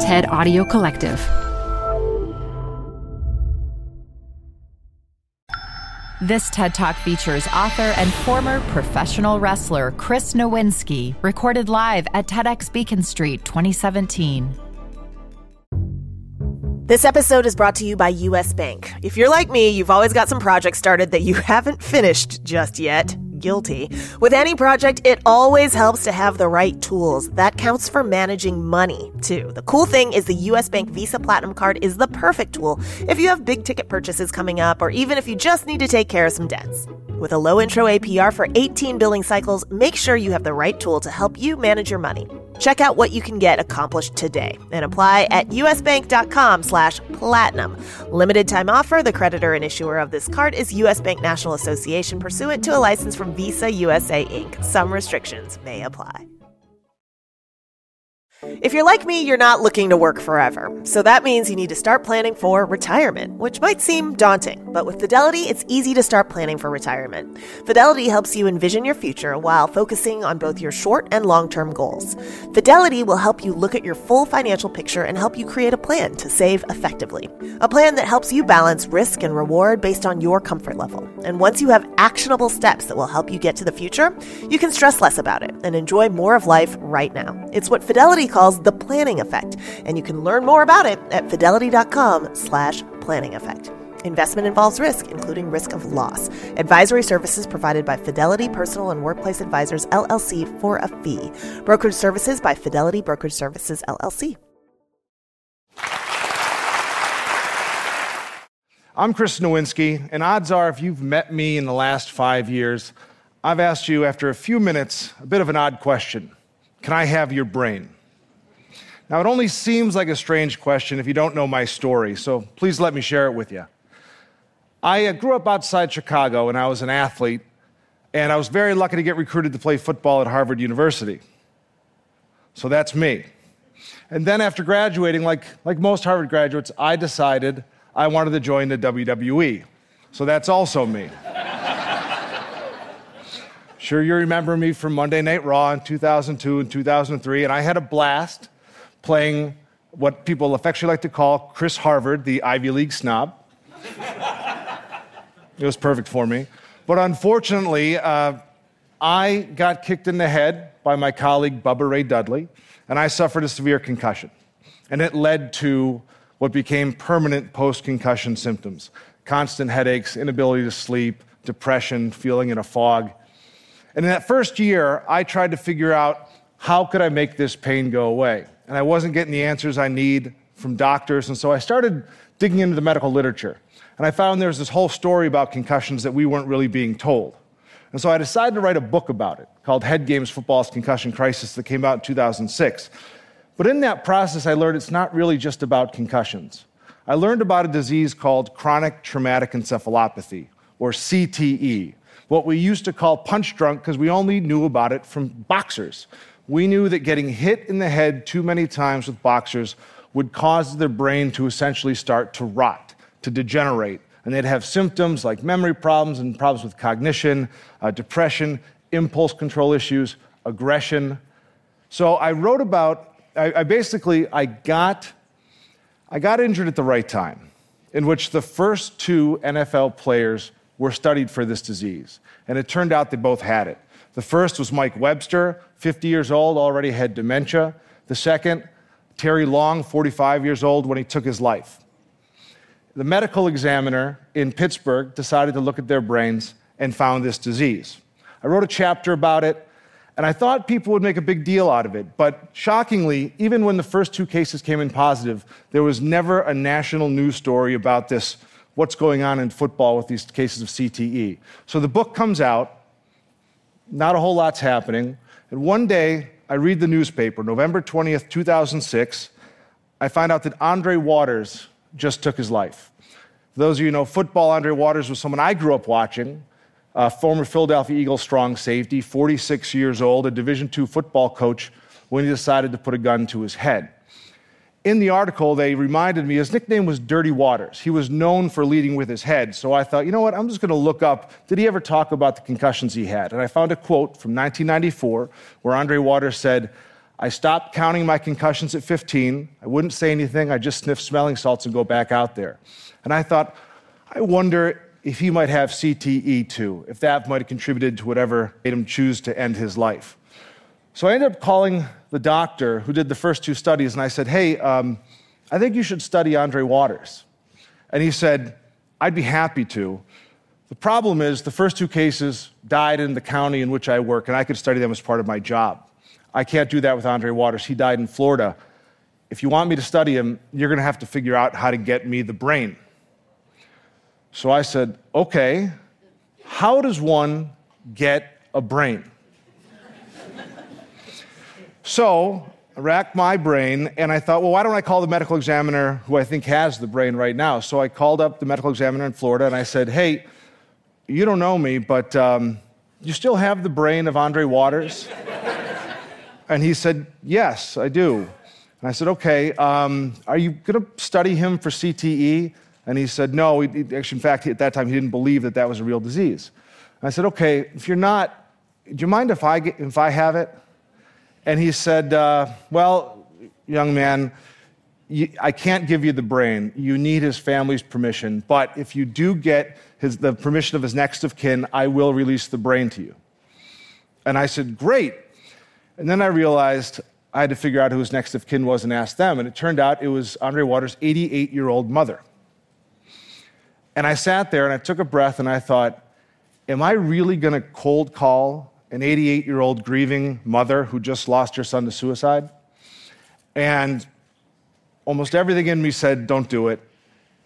TED Audio Collective. This TED Talk features author and former professional wrestler Chris Nowinski, recorded live at TEDx Beacon Street 2017. This episode is brought to you by US Bank. If you're like me, you've always got some projects started that you haven't finished just yet guilty. With any project, it always helps to have the right tools. That counts for managing money, too. The cool thing is the US Bank Visa Platinum Card is the perfect tool if you have big ticket purchases coming up or even if you just need to take care of some debts. With a low intro APR for 18 billing cycles, make sure you have the right tool to help you manage your money. Check out what you can get accomplished today and apply at usbank.com slash platinum. Limited time offer. The creditor and issuer of this card is U.S. Bank National Association pursuant to a license from Visa USA Inc. Some restrictions may apply. If you're like me, you're not looking to work forever. So that means you need to start planning for retirement, which might seem daunting, but with Fidelity, it's easy to start planning for retirement. Fidelity helps you envision your future while focusing on both your short and long term goals. Fidelity will help you look at your full financial picture and help you create a plan to save effectively. A plan that helps you balance risk and reward based on your comfort level. And once you have actionable steps that will help you get to the future, you can stress less about it and enjoy more of life right now. It's what Fidelity calls the planning effect, and you can learn more about it at fidelity.com slash planning effect. Investment involves risk, including risk of loss. Advisory services provided by Fidelity Personal and Workplace Advisors LLC for a fee. Brokerage services by Fidelity Brokerage Services LLC. I'm Chris Nowinski, and odds are if you've met me in the last five years, I've asked you after a few minutes a bit of an odd question Can I have your brain? Now, it only seems like a strange question if you don't know my story, so please let me share it with you. I uh, grew up outside Chicago and I was an athlete, and I was very lucky to get recruited to play football at Harvard University. So that's me. And then after graduating, like, like most Harvard graduates, I decided I wanted to join the WWE. So that's also me. sure, you remember me from Monday Night Raw in 2002 and 2003, and I had a blast playing what people affectionately like to call Chris Harvard, the Ivy League snob. it was perfect for me. But unfortunately, uh, I got kicked in the head by my colleague Bubba Ray Dudley, and I suffered a severe concussion. And it led to what became permanent post concussion symptoms constant headaches, inability to sleep, depression, feeling in a fog. And in that first year, I tried to figure out how could I make this pain go away? And I wasn't getting the answers I need from doctors. And so I started digging into the medical literature. And I found there was this whole story about concussions that we weren't really being told. And so I decided to write a book about it called Head Games Football's Concussion Crisis that came out in 2006. But in that process, I learned it's not really just about concussions. I learned about a disease called chronic traumatic encephalopathy, or CTE, what we used to call punch drunk because we only knew about it from boxers we knew that getting hit in the head too many times with boxers would cause their brain to essentially start to rot, to degenerate. And they'd have symptoms like memory problems and problems with cognition, uh, depression, impulse control issues, aggression. So I wrote about, I, I basically, I got, I got injured at the right time, in which the first two NFL players were studied for this disease. And it turned out they both had it. The first was Mike Webster, 50 years old, already had dementia. The second, Terry Long, 45 years old, when he took his life. The medical examiner in Pittsburgh decided to look at their brains and found this disease. I wrote a chapter about it, and I thought people would make a big deal out of it. But shockingly, even when the first two cases came in positive, there was never a national news story about this what's going on in football with these cases of CTE. So the book comes out, not a whole lot's happening. And one day, I read the newspaper, November 20th, 2006. I find out that Andre Waters just took his life. For those of you know football, Andre Waters was someone I grew up watching, a former Philadelphia Eagles strong safety, 46 years old, a Division II football coach when he decided to put a gun to his head in the article, they reminded me his nickname was Dirty Waters. He was known for leading with his head. So I thought, you know what, I'm just going to look up did he ever talk about the concussions he had? And I found a quote from 1994 where Andre Waters said, I stopped counting my concussions at 15. I wouldn't say anything. I just sniff smelling salts and go back out there. And I thought, I wonder if he might have CTE too, if that might have contributed to whatever made him choose to end his life. So I ended up calling the doctor who did the first two studies, and I said, Hey, um, I think you should study Andre Waters. And he said, I'd be happy to. The problem is, the first two cases died in the county in which I work, and I could study them as part of my job. I can't do that with Andre Waters. He died in Florida. If you want me to study him, you're going to have to figure out how to get me the brain. So I said, okay, how does one get a brain? So I racked my brain and I thought, well, why don't I call the medical examiner who I think has the brain right now? So I called up the medical examiner in Florida and I said, hey, you don't know me, but um, you still have the brain of Andre Waters? and he said, yes, I do. And I said, okay, um, are you going to study him for CTE? And he said, no. He, actually, in fact, at that time, he didn't believe that that was a real disease. And I said, okay, if you're not, do you mind if I, get, if I have it? And he said, uh, well, young man, you, I can't give you the brain. You need his family's permission. But if you do get his, the permission of his next of kin, I will release the brain to you. And I said, great. And then I realized I had to figure out who his next of kin was and ask them. And it turned out it was Andre Waters' 88 year old mother. And I sat there and I took a breath and I thought, am I really going to cold call an 88 year old grieving mother who just lost her son to suicide? And almost everything in me said, don't do it.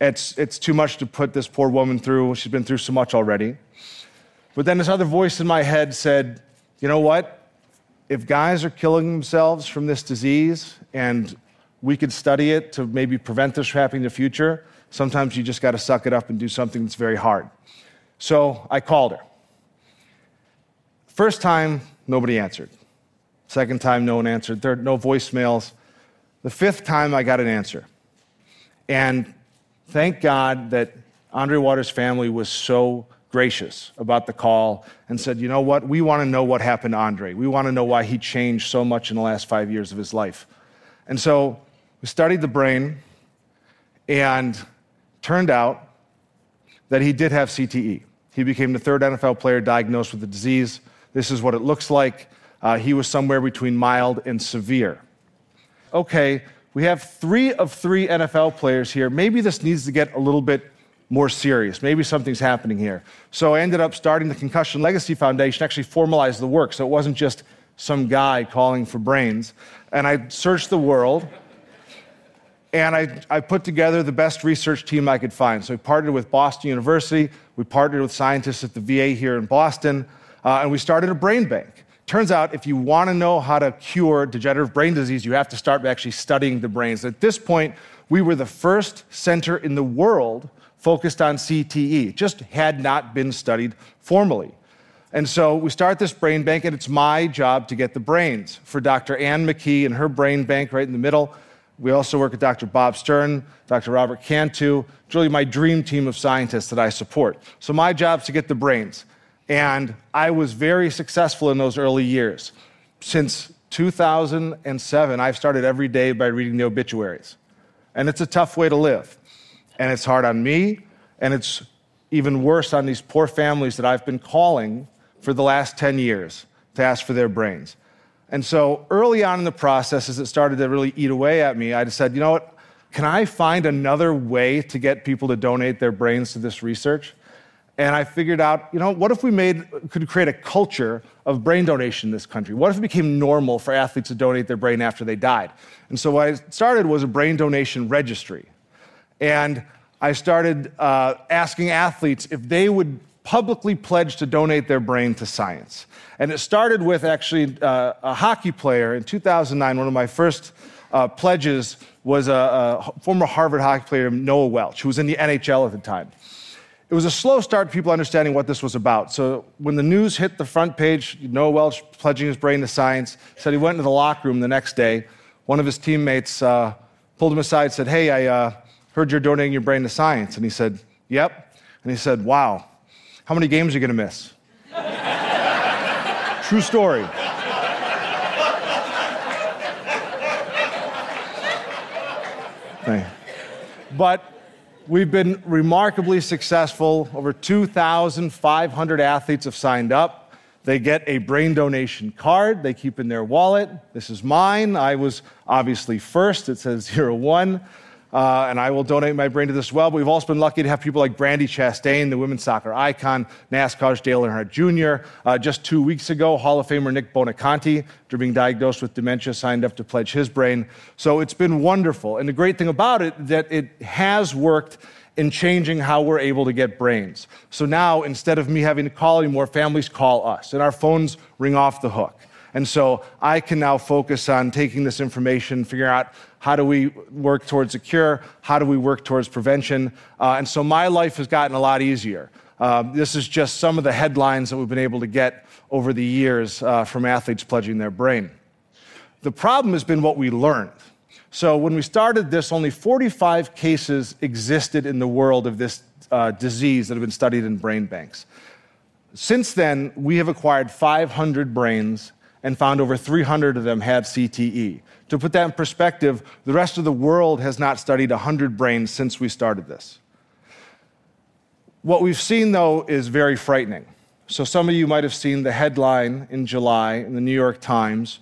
It's, it's too much to put this poor woman through. She's been through so much already. But then this other voice in my head said, you know what? If guys are killing themselves from this disease and we could study it to maybe prevent this from happening in the future, Sometimes you just got to suck it up and do something that's very hard. So I called her. First time, nobody answered. Second time, no one answered. Third, no voicemails. The fifth time, I got an answer. And thank God that Andre Waters' family was so gracious about the call and said, you know what? We want to know what happened to Andre. We want to know why he changed so much in the last five years of his life. And so we studied the brain, and Turned out that he did have CTE. He became the third NFL player diagnosed with the disease. This is what it looks like. Uh, he was somewhere between mild and severe. Okay, we have three of three NFL players here. Maybe this needs to get a little bit more serious. Maybe something's happening here. So I ended up starting the Concussion Legacy Foundation, actually formalized the work. So it wasn't just some guy calling for brains. And I searched the world and I, I, put together the best research team I could find. So we partnered with Boston University, we partnered with scientists at the VA here in Boston, uh, and we started a brain bank. Turns out, if you want to know how to cure degenerative brain disease, you have to start by actually studying the brains. At this point, we were the first center in the world focused on CTE. Just had not been studied formally. And so we start this brain bank, and it's my job to get the brains. For Dr. Ann McKee and her brain bank right in the middle, we also work with Dr. Bob Stern, Dr. Robert Cantu. It's really my dream team of scientists that I support. So my job is to get the brains. And I was very successful in those early years. Since 2007, I've started every day by reading the obituaries. And it's a tough way to live. And it's hard on me, and it's even worse on these poor families that I've been calling for the last 10 years to ask for their brains. And so early on in the process, as it started to really eat away at me, I just said, you know what? Can I find another way to get people to donate their brains to this research? And I figured out, you know, what if we made, could create a culture of brain donation in this country? What if it became normal for athletes to donate their brain after they died? And so what I started was a brain donation registry. And I started uh, asking athletes if they would publicly pledge to donate their brain to science. And it started with actually uh, a hockey player in 2009. One of my first uh, pledges was a, a, former Harvard hockey player, Noah Welch, who was in the NHL at the time. It was a slow start to people understanding what this was about. So when the news hit the front page, Noah Welch pledging his brain to science, said he went into the locker room the next day. One of his teammates uh, pulled him aside, said, "Hey, I uh, heard you're donating your brain to science," and he said, "Yep." And he said, "Wow, how many games are you going to miss?" True story. But we've been remarkably successful. Over 2,500 athletes have signed up. They get a brain donation card they keep in their wallet. This is mine. I was obviously first. It says 01 uh, and I will donate my brain to this well. But we've also been lucky to have people like Brandi Chastain, the women's soccer icon, NASCAR's Dale Earnhardt Jr. Uh, just two weeks ago, Hall of Famer Nick Buoniconti, after being diagnosed with dementia, signed up to pledge his brain. So it's been wonderful. And the great thing about it that it has worked in changing how we're able to get brains. So now, instead of me having to call anymore, families call us, and our phones ring off the hook. And so I can now focus on taking this information, figuring out how do we work towards a cure, how do we work towards prevention. Uh, and so my life has gotten a lot easier. Uh, this is just some of the headlines that we've been able to get over the years uh, from athletes pledging their brain. The problem has been what we learned. So when we started this, only 45 cases existed in the world of this uh, disease that have been studied in brain banks. Since then, we have acquired 500 brains and found over 300 of them had CTE. To put that in perspective, the rest of the world has not studied 100 brains since we started this. What we've seen, though, is very frightening. So, some of you might have seen the headline in July in the New York Times.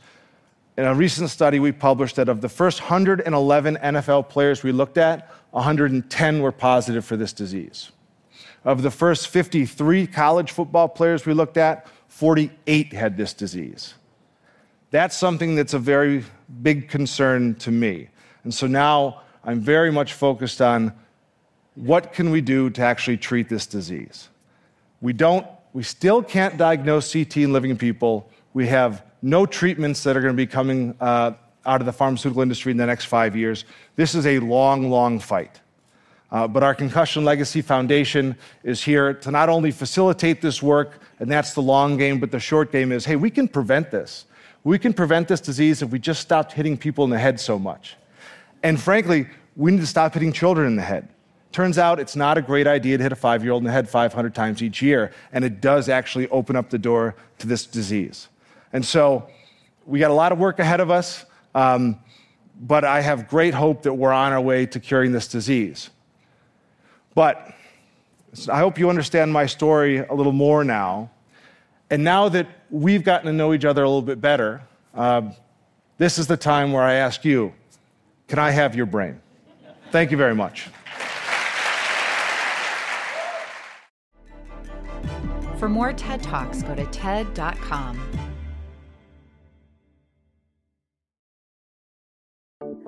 In a recent study we published, that of the first 111 NFL players we looked at, 110 were positive for this disease. Of the first 53 college football players we looked at, 48 had this disease. That's something that's a very big concern to me. And so now I'm very much focused on what can we do to actually treat this disease. We don't we still can't diagnose CTE in living people. We have no treatments that are going to be coming uh, out of the pharmaceutical industry in the next five years. This is a long, long fight. Uh, but our Concussion Legacy Foundation is here to not only facilitate this work, and that's the long game, but the short game is hey, we can prevent this. We can prevent this disease if we just stopped hitting people in the head so much. And frankly, we need to stop hitting children in the head. Turns out it's not a great idea to hit a five year old in the head 500 times each year, and it does actually open up the door to this disease. And so we got a lot of work ahead of us, um, but I have great hope that we're on our way to curing this disease. But I hope you understand my story a little more now and now that we've gotten to know each other a little bit better, uh, this is the time where I ask you can I have your brain? Thank you very much. For more TED Talks, go to TED.com.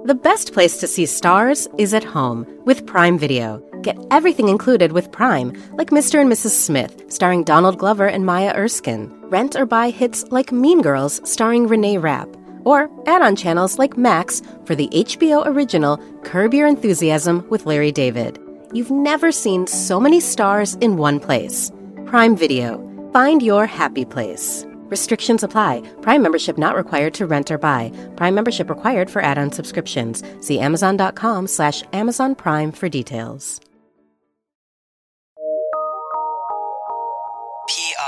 The best place to see stars is at home with Prime Video. Get everything included with Prime, like Mr. and Mrs. Smith, starring Donald Glover and Maya Erskine. Rent or buy hits like Mean Girls, starring Renee Rapp. Or add on channels like Max for the HBO original Curb Your Enthusiasm with Larry David. You've never seen so many stars in one place. Prime Video. Find your happy place. Restrictions apply. Prime membership not required to rent or buy. Prime membership required for add-on subscriptions. See Amazon.com slash Amazon Prime for details. PR.